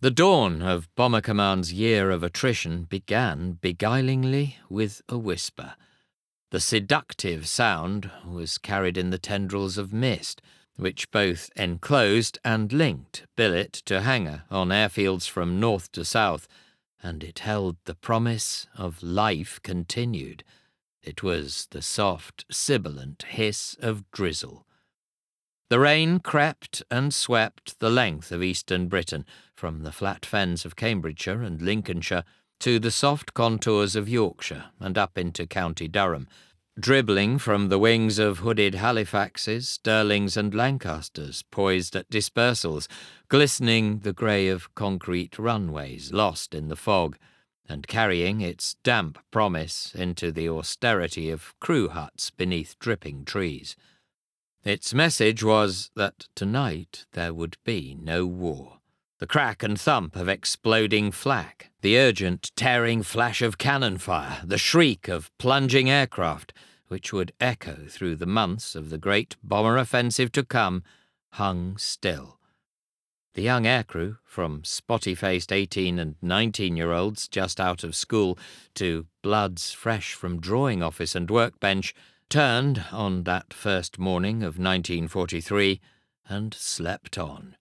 The dawn of Bomber Command's year of attrition began beguilingly with a whisper. The seductive sound was carried in the tendrils of mist, which both enclosed and linked billet to hangar on airfields from north to south, and it held the promise of life continued. It was the soft, sibilant hiss of drizzle. The rain crept and swept the length of eastern Britain, from the flat fens of Cambridgeshire and Lincolnshire to the soft contours of Yorkshire and up into County Durham, dribbling from the wings of hooded Halifaxes, Stirlings, and Lancasters poised at dispersals, glistening the grey of concrete runways lost in the fog, and carrying its damp promise into the austerity of crew huts beneath dripping trees. Its message was that tonight there would be no war. The crack and thump of exploding flak, the urgent, tearing flash of cannon fire, the shriek of plunging aircraft, which would echo through the months of the great bomber offensive to come, hung still. The young aircrew, from spotty faced 18 and 19 year olds just out of school to bloods fresh from drawing office and workbench, turned on that first morning of 1943 and slept on.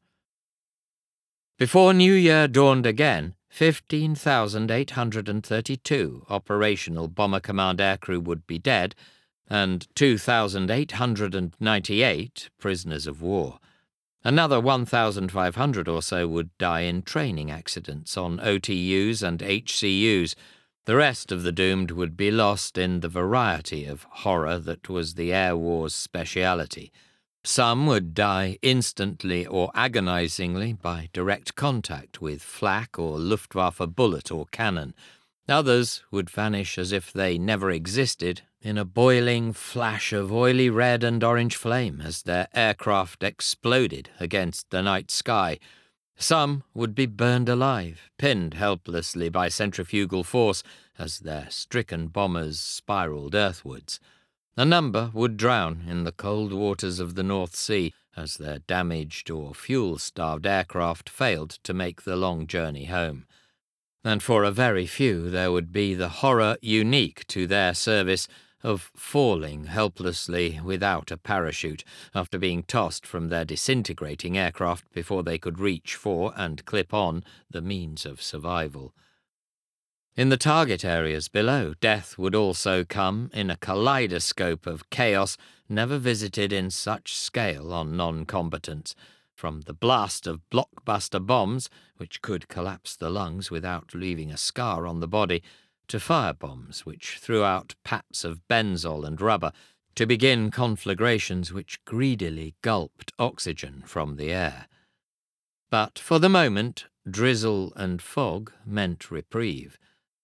Before New Year dawned again, 15,832 operational Bomber Command aircrew would be dead and 2,898 prisoners of war. Another 1,500 or so would die in training accidents on OTUs and HCUs. The rest of the doomed would be lost in the variety of horror that was the air war's speciality. Some would die instantly or agonizingly by direct contact with flak or Luftwaffe bullet or cannon. Others would vanish as if they never existed in a boiling flash of oily red and orange flame as their aircraft exploded against the night sky. Some would be burned alive, pinned helplessly by centrifugal force as their stricken bombers spiraled earthwards. A number would drown in the cold waters of the North Sea as their damaged or fuel starved aircraft failed to make the long journey home and for a very few there would be the horror unique to their service of falling helplessly without a parachute after being tossed from their disintegrating aircraft before they could reach for and clip on the means of survival. In the target areas below, death would also come in a kaleidoscope of chaos never visited in such scale on non combatants from the blast of blockbuster bombs, which could collapse the lungs without leaving a scar on the body, to firebombs which threw out pats of benzol and rubber, to begin conflagrations which greedily gulped oxygen from the air. But for the moment, drizzle and fog meant reprieve.